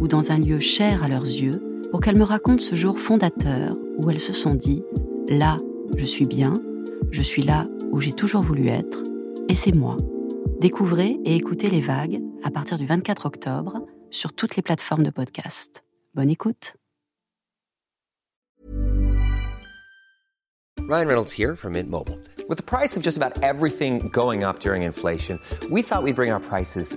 ou dans un lieu cher à leurs yeux pour qu'elles me racontent ce jour fondateur où elles se sont dit ⁇ Là, je suis bien, je suis là où j'ai toujours voulu être, et c'est moi ⁇ Découvrez et écoutez les vagues à partir du 24 octobre sur toutes les plateformes de podcast. Bonne écoute Ryan Reynolds here from Mint Mobile. With the price of just about everything going up during inflation, we thought we'd bring our prices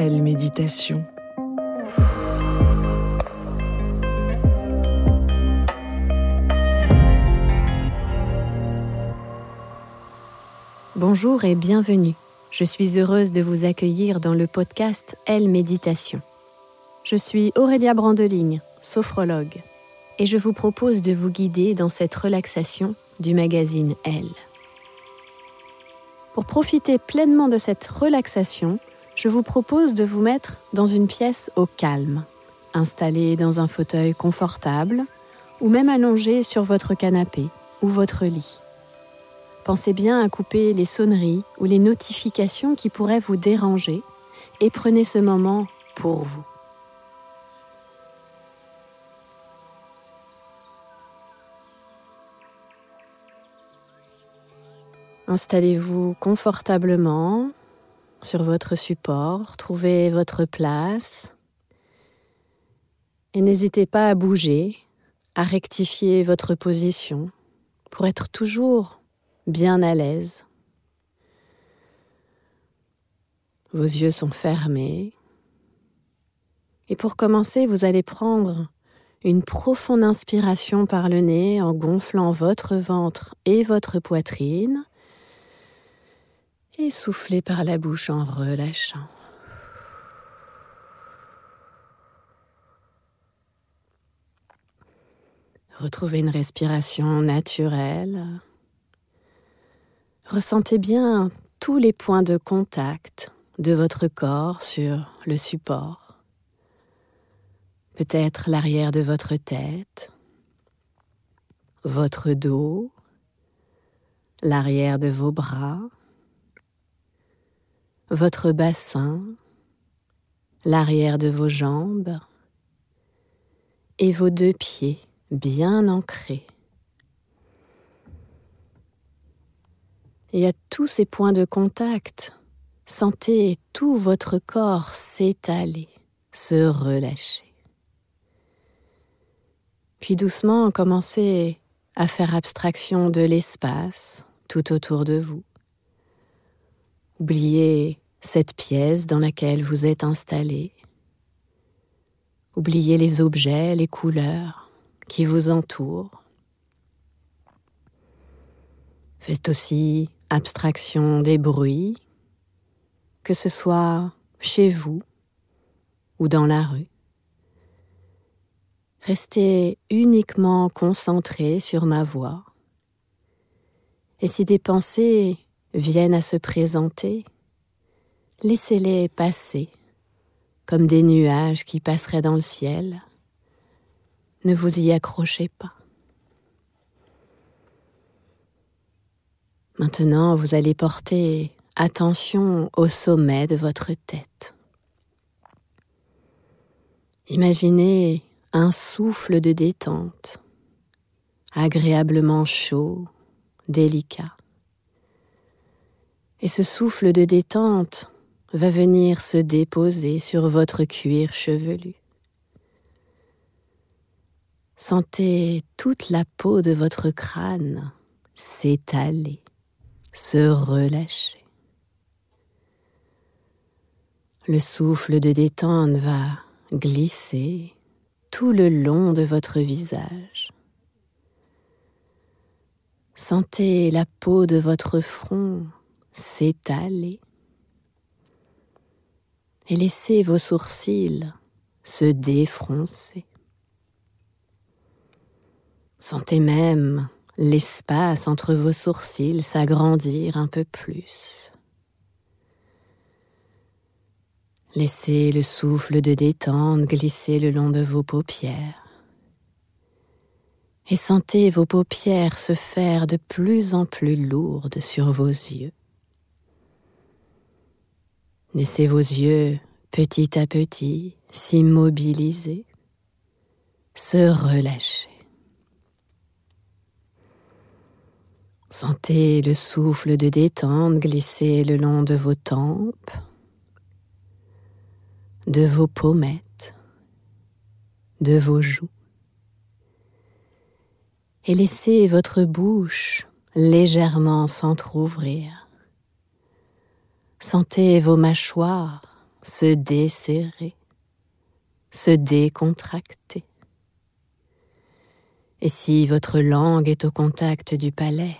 Elle méditation. Bonjour et bienvenue. Je suis heureuse de vous accueillir dans le podcast Elle Méditation. Je suis Aurélia Brandeligne, sophrologue, et je vous propose de vous guider dans cette relaxation du magazine Elle. Pour profiter pleinement de cette relaxation, je vous propose de vous mettre dans une pièce au calme, installé dans un fauteuil confortable ou même allongé sur votre canapé ou votre lit. Pensez bien à couper les sonneries ou les notifications qui pourraient vous déranger et prenez ce moment pour vous. Installez-vous confortablement sur votre support, trouvez votre place et n'hésitez pas à bouger, à rectifier votre position pour être toujours bien à l'aise. Vos yeux sont fermés. Et pour commencer, vous allez prendre une profonde inspiration par le nez en gonflant votre ventre et votre poitrine. Et soufflez par la bouche en relâchant. Retrouvez une respiration naturelle. Ressentez bien tous les points de contact de votre corps sur le support. Peut-être l'arrière de votre tête, votre dos, l'arrière de vos bras, votre bassin, l'arrière de vos jambes et vos deux pieds bien ancrés. et à tous ces points de contact, sentez tout votre corps s'étaler, se relâcher. Puis doucement, commencez à faire abstraction de l'espace tout autour de vous. Oubliez cette pièce dans laquelle vous êtes installé. Oubliez les objets, les couleurs qui vous entourent. Faites aussi abstraction des bruits, que ce soit chez vous ou dans la rue. Restez uniquement concentré sur ma voix. Et si des pensées viennent à se présenter, laissez-les passer comme des nuages qui passeraient dans le ciel. Ne vous y accrochez pas. Maintenant, vous allez porter attention au sommet de votre tête. Imaginez un souffle de détente, agréablement chaud, délicat. Et ce souffle de détente va venir se déposer sur votre cuir chevelu. Sentez toute la peau de votre crâne s'étaler, se relâcher. Le souffle de détente va glisser tout le long de votre visage. Sentez la peau de votre front s'étaler et laissez vos sourcils se défroncer. Sentez même l'espace entre vos sourcils s'agrandir un peu plus. Laissez le souffle de détente glisser le long de vos paupières. Et sentez vos paupières se faire de plus en plus lourdes sur vos yeux. Laissez vos yeux petit à petit s'immobiliser, se relâcher. Sentez le souffle de détente glisser le long de vos tempes, de vos pommettes, de vos joues. Et laissez votre bouche légèrement s'entr'ouvrir. Sentez vos mâchoires se desserrer, se décontracter. Et si votre langue est au contact du palais,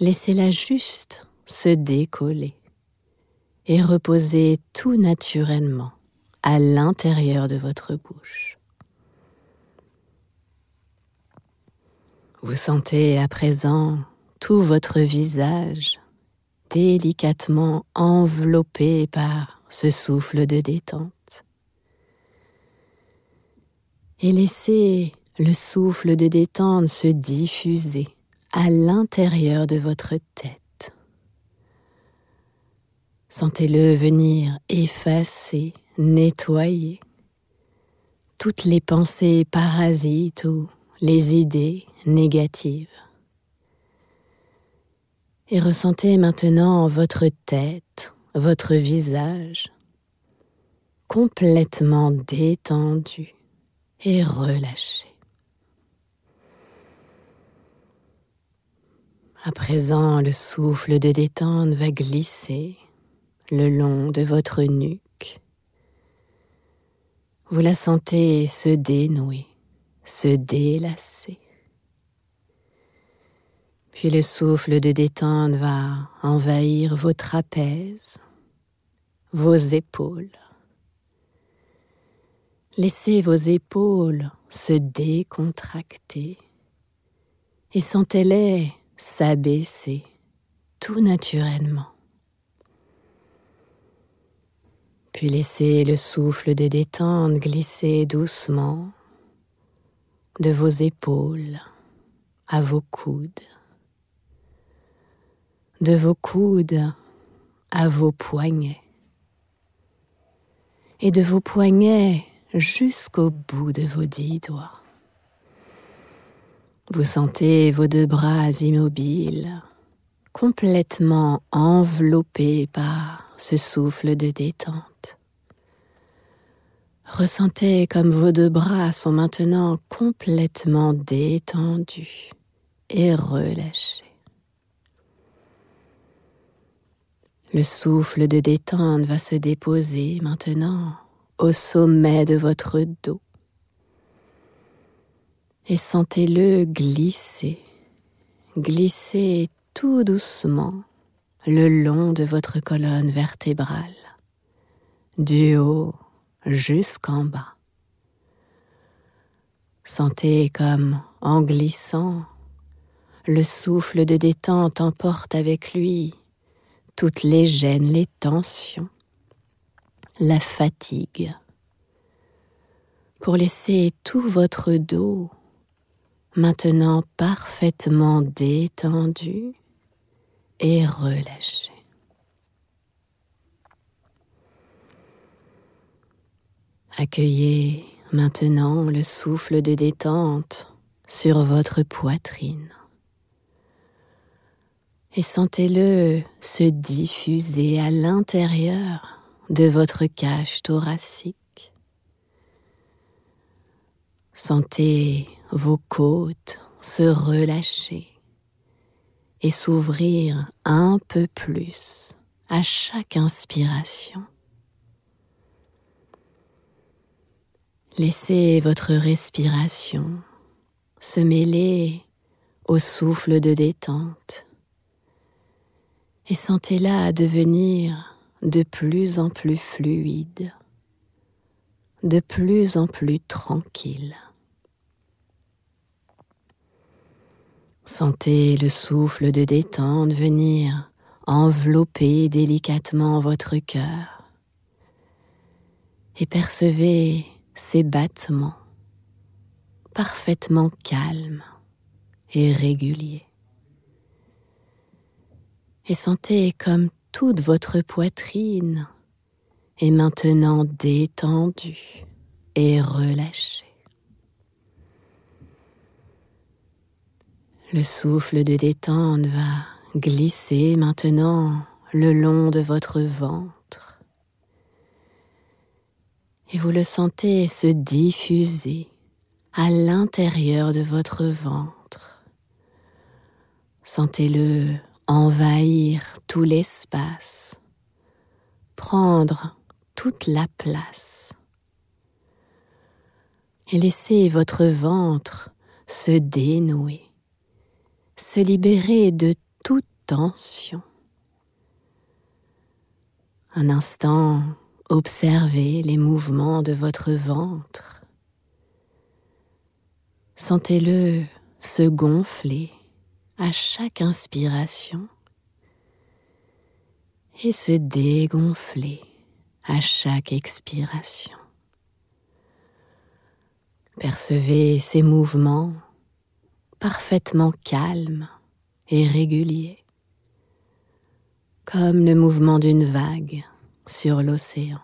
laissez-la juste se décoller et reposer tout naturellement à l'intérieur de votre bouche. Vous sentez à présent tout votre visage délicatement enveloppé par ce souffle de détente. Et laissez le souffle de détente se diffuser à l'intérieur de votre tête. Sentez-le venir effacer, nettoyer toutes les pensées parasites ou les idées négatives et ressentez maintenant votre tête, votre visage complètement détendu et relâché. À présent, le souffle de détente va glisser le long de votre nuque. Vous la sentez se dénouer, se délasser. Puis le souffle de détente va envahir vos trapèzes, vos épaules. Laissez vos épaules se décontracter et sentez-les s'abaisser tout naturellement. Puis laissez le souffle de détente glisser doucement de vos épaules à vos coudes de vos coudes à vos poignets et de vos poignets jusqu'au bout de vos dix doigts. Vous sentez vos deux bras immobiles, complètement enveloppés par ce souffle de détente. Ressentez comme vos deux bras sont maintenant complètement détendus et relâchés. Le souffle de détente va se déposer maintenant au sommet de votre dos. Et sentez-le glisser, glisser tout doucement le long de votre colonne vertébrale, du haut jusqu'en bas. Sentez comme, en glissant, le souffle de détente emporte avec lui toutes les gênes, les tensions, la fatigue, pour laisser tout votre dos maintenant parfaitement détendu et relâché. Accueillez maintenant le souffle de détente sur votre poitrine et sentez-le se diffuser à l'intérieur de votre cage thoracique. Sentez vos côtes se relâcher et s'ouvrir un peu plus à chaque inspiration. Laissez votre respiration se mêler au souffle de détente et sentez-la devenir de plus en plus fluide, de plus en plus tranquille. Sentez le souffle de détente venir envelopper délicatement votre cœur et percevez ses battements parfaitement calmes et réguliers. Et sentez comme toute votre poitrine est maintenant détendue et relâchée. Le souffle de détente va glisser maintenant le long de votre ventre. Et vous le sentez se diffuser à l'intérieur de votre ventre. Sentez-le envahir tout l'espace, prendre toute la place. Et laissez votre ventre se dénouer se libérer de toute tension. Un instant, observez les mouvements de votre ventre. Sentez-le se gonfler à chaque inspiration et se dégonfler à chaque expiration. Percevez ces mouvements parfaitement calme et régulier, comme le mouvement d'une vague sur l'océan.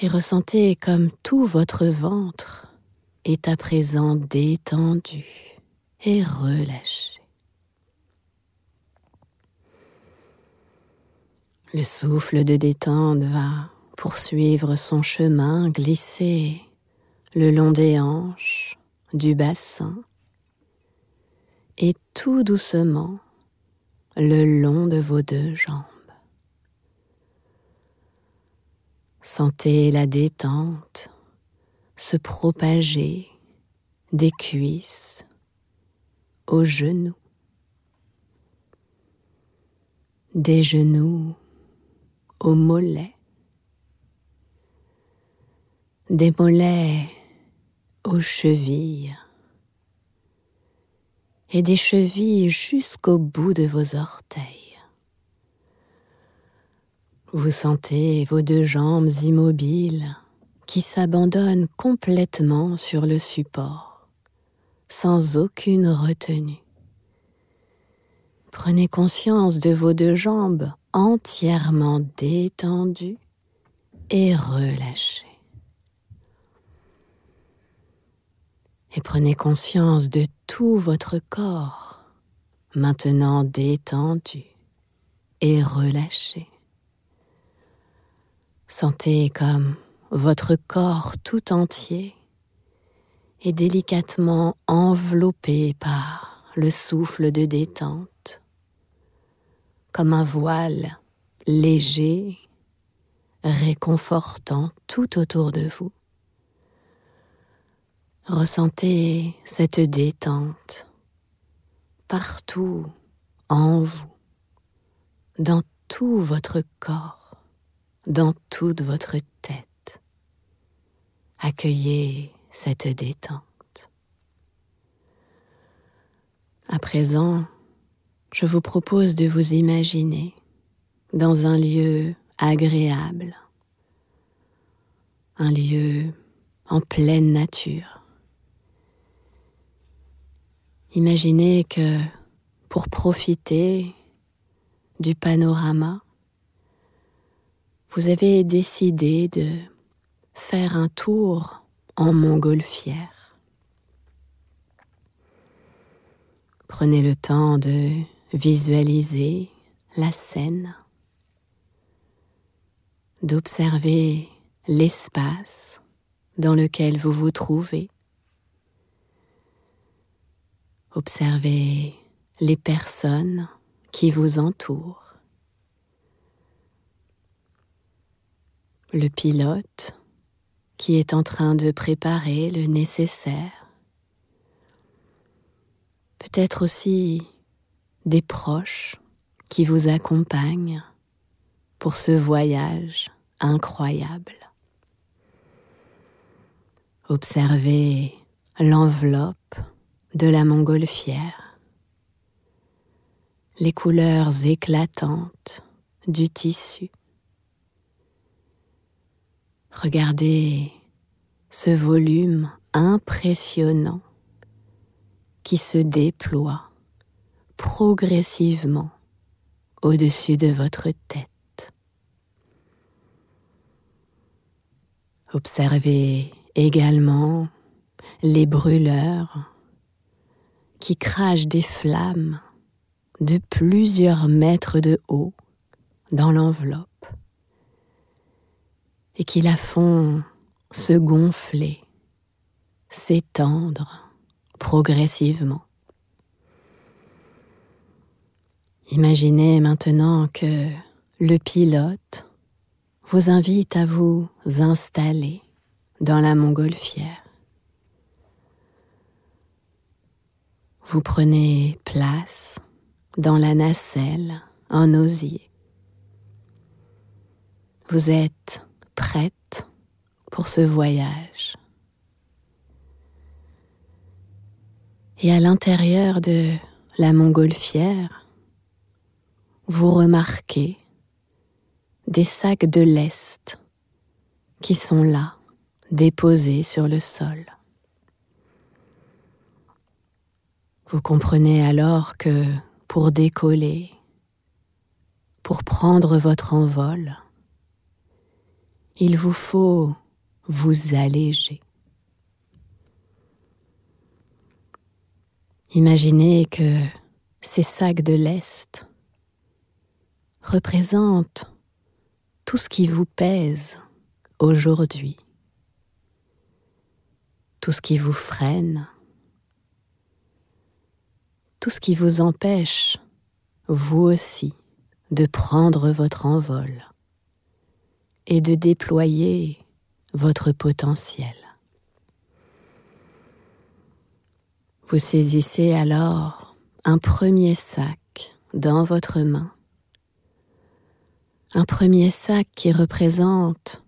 Et ressentez comme tout votre ventre est à présent détendu et relâché. Le souffle de détente va poursuivre son chemin, glisser le long des hanches, du bassin, et tout doucement le long de vos deux jambes. Sentez la détente se propager des cuisses aux genoux, des genoux aux mollets, des mollets aux chevilles. Et des chevilles jusqu'au bout de vos orteils. Vous sentez vos deux jambes immobiles qui s'abandonnent complètement sur le support, sans aucune retenue. Prenez conscience de vos deux jambes entièrement détendues et relâchées. et prenez conscience de tout votre corps maintenant détendu et relâché. Sentez comme votre corps tout entier est délicatement enveloppé par le souffle de détente, comme un voile léger, réconfortant tout autour de vous. Ressentez cette détente partout en vous, dans tout votre corps, dans toute votre tête. Accueillez cette détente. À présent, je vous propose de vous imaginer dans un lieu agréable, un lieu en pleine nature. Imaginez que pour profiter du panorama, vous avez décidé de faire un tour en montgolfière. Prenez le temps de visualiser la scène, d'observer l'espace dans lequel vous vous trouvez. Observez les personnes qui vous entourent. Le pilote qui est en train de préparer le nécessaire. Peut-être aussi des proches qui vous accompagnent pour ce voyage incroyable. Observez l'enveloppe de la montgolfière, les couleurs éclatantes du tissu. Regardez ce volume impressionnant qui se déploie progressivement au-dessus de votre tête. Observez également les brûleurs qui crachent des flammes de plusieurs mètres de haut dans l'enveloppe et qui la font se gonfler, s'étendre progressivement. Imaginez maintenant que le pilote vous invite à vous installer dans la montgolfière. Vous prenez place dans la nacelle en osier. Vous êtes prête pour ce voyage. Et à l'intérieur de la montgolfière, vous remarquez des sacs de lest qui sont là, déposés sur le sol. Vous comprenez alors que pour décoller, pour prendre votre envol, il vous faut vous alléger. Imaginez que ces sacs de lest représente tout ce qui vous pèse aujourd'hui, tout ce qui vous freine, tout ce qui vous empêche, vous aussi, de prendre votre envol et de déployer votre potentiel. Vous saisissez alors un premier sac dans votre main un premier sac qui représente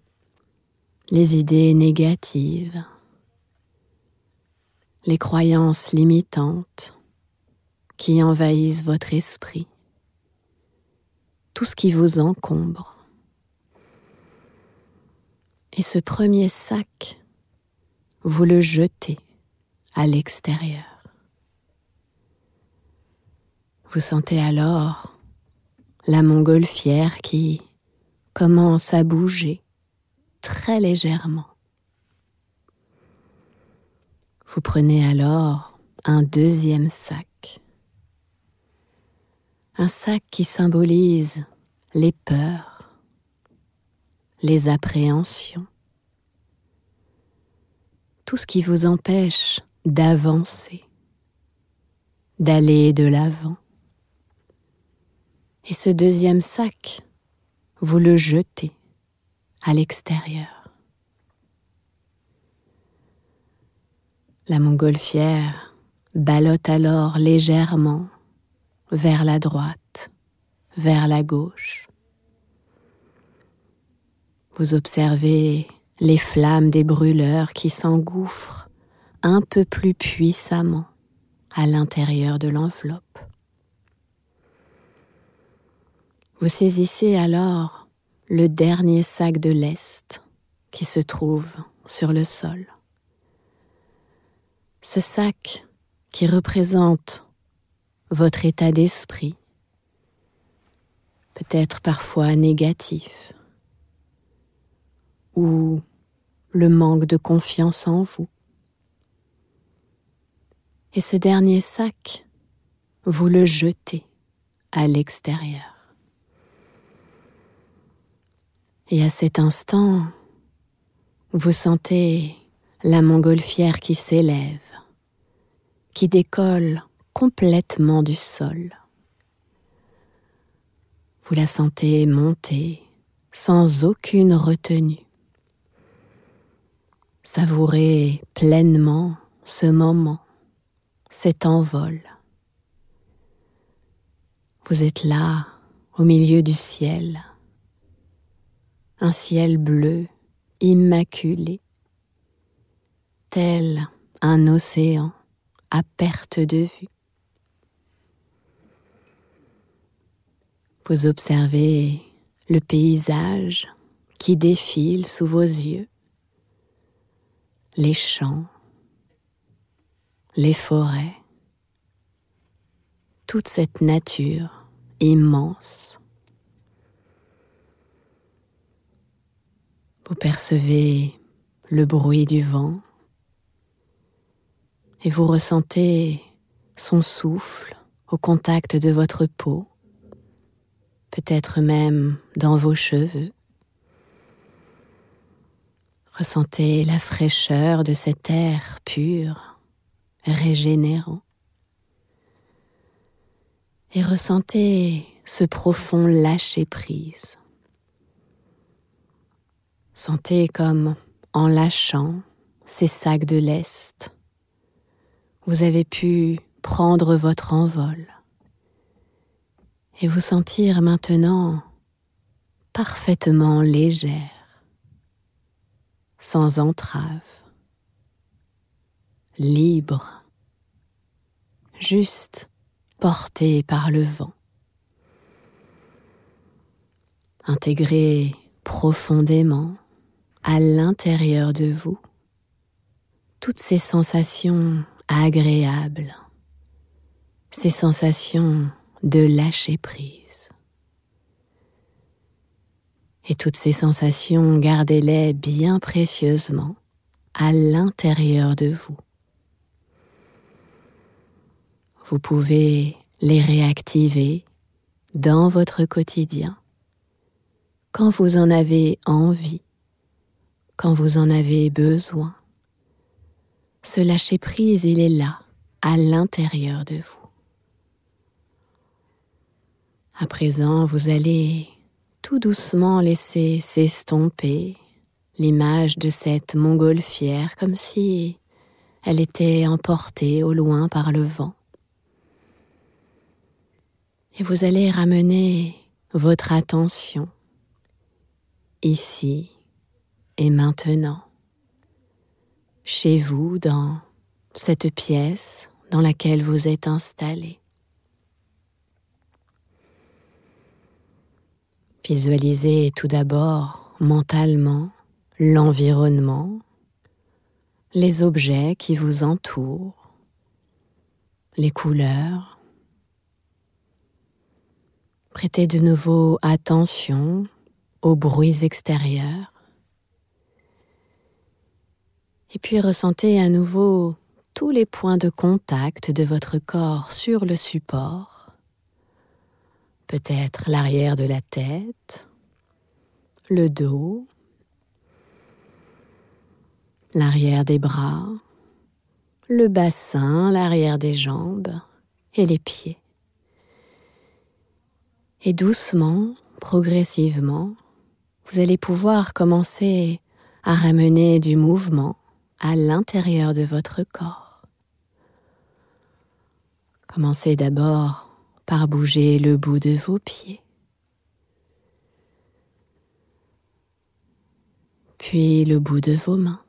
les idées négatives, les croyances limitantes qui envahissent votre esprit, tout ce qui vous encombre. Et ce premier sac, vous le jetez à l'extérieur. Vous sentez alors la montgolfière qui commence à bouger très légèrement. Vous prenez alors un deuxième sac, un sac qui symbolise les peurs, les appréhensions, tout ce qui vous empêche d'avancer, d'aller de l'avant. Et ce deuxième sac, vous le jetez à l'extérieur. La montgolfière ballotte alors légèrement vers la droite, vers la gauche. Vous observez les flammes des brûleurs qui s'engouffrent un peu plus puissamment à l'intérieur de l'enveloppe. Vous saisissez alors le dernier sac de lest qui se trouve sur le sol. Ce sac qui représente votre état d'esprit, peut-être parfois négatif, ou le manque de confiance en vous. Et ce dernier sac, vous le jetez à l'extérieur. Et à cet instant, vous sentez la montgolfière qui s'élève, qui décolle complètement du sol. Vous la sentez monter sans aucune retenue. Savourez pleinement ce moment, cet envol. Vous êtes là, au milieu du ciel, un ciel bleu, immaculé, tel un océan à perte de vue. Vous observez le paysage qui défile sous vos yeux, les champs, les forêts, toute cette nature immense. Vous percevez le bruit du vent et vous ressentez son souffle au contact de votre peau, peut-être même dans vos cheveux. Ressentez la fraîcheur de cet air pur, régénérant. Et ressentez ce profond lâcher-prise. Sentez comme en lâchant ces sacs de lest, vous avez pu prendre votre envol et vous sentir maintenant parfaitement légère sans entrave, libre, juste. Porté par le vent. Intégré profondément à l'intérieur de vous. Toutes ces sensations agréables, ces sensations de lâcher prise. Et toutes ces sensations, gardez-les bien précieusement à l'intérieur de vous. Vous pouvez les réactiver dans votre quotidien quand vous en avez envie, quand vous en avez besoin. Ce lâcher-prise, il est là, à l'intérieur de vous. À présent, vous allez tout doucement laisser s'estomper l'image de cette montgolfière comme si elle était emportée au loin par le vent. Et vous allez ramener votre attention ici et maintenant, chez vous, dans cette pièce dans laquelle vous êtes installé. Visualisez tout d'abord mentalement l'environnement, les objets qui vous entourent, les couleurs. Prêtez de nouveau attention aux bruits extérieurs. Et puis ressentez à nouveau tous les points de contact de votre corps sur le support peut-être l'arrière de la tête, le dos, l'arrière des bras, le bassin, l'arrière des jambes et les pieds. Et doucement, progressivement, vous allez pouvoir commencer à ramener du mouvement à l'intérieur de votre corps. Commencez d'abord par bouger le bout de vos pieds. Puis le bout de vos mains.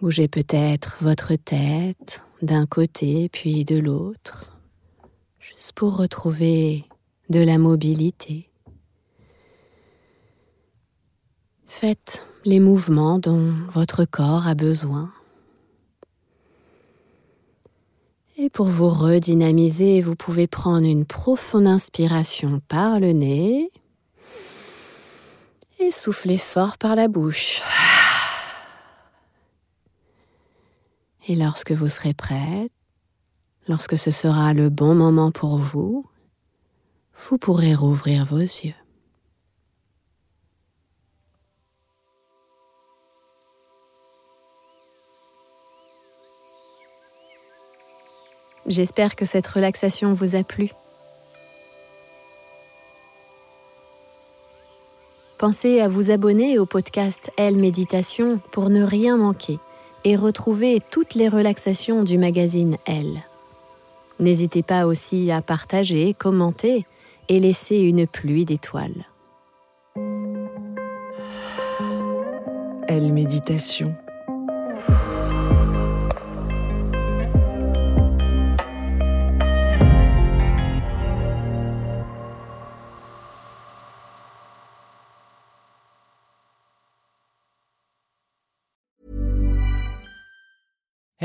Bougez peut-être votre tête d'un côté puis de l'autre, juste pour retrouver de la mobilité. Faites les mouvements dont votre corps a besoin. Et pour vous redynamiser, vous pouvez prendre une profonde inspiration par le nez et souffler fort par la bouche. Et lorsque vous serez prête, lorsque ce sera le bon moment pour vous, vous pourrez rouvrir vos yeux. J'espère que cette relaxation vous a plu. Pensez à vous abonner au podcast Elle Méditation pour ne rien manquer et retrouver toutes les relaxations du magazine Elle. N'hésitez pas aussi à partager, commenter et laisser une pluie d'étoiles. Elle Méditation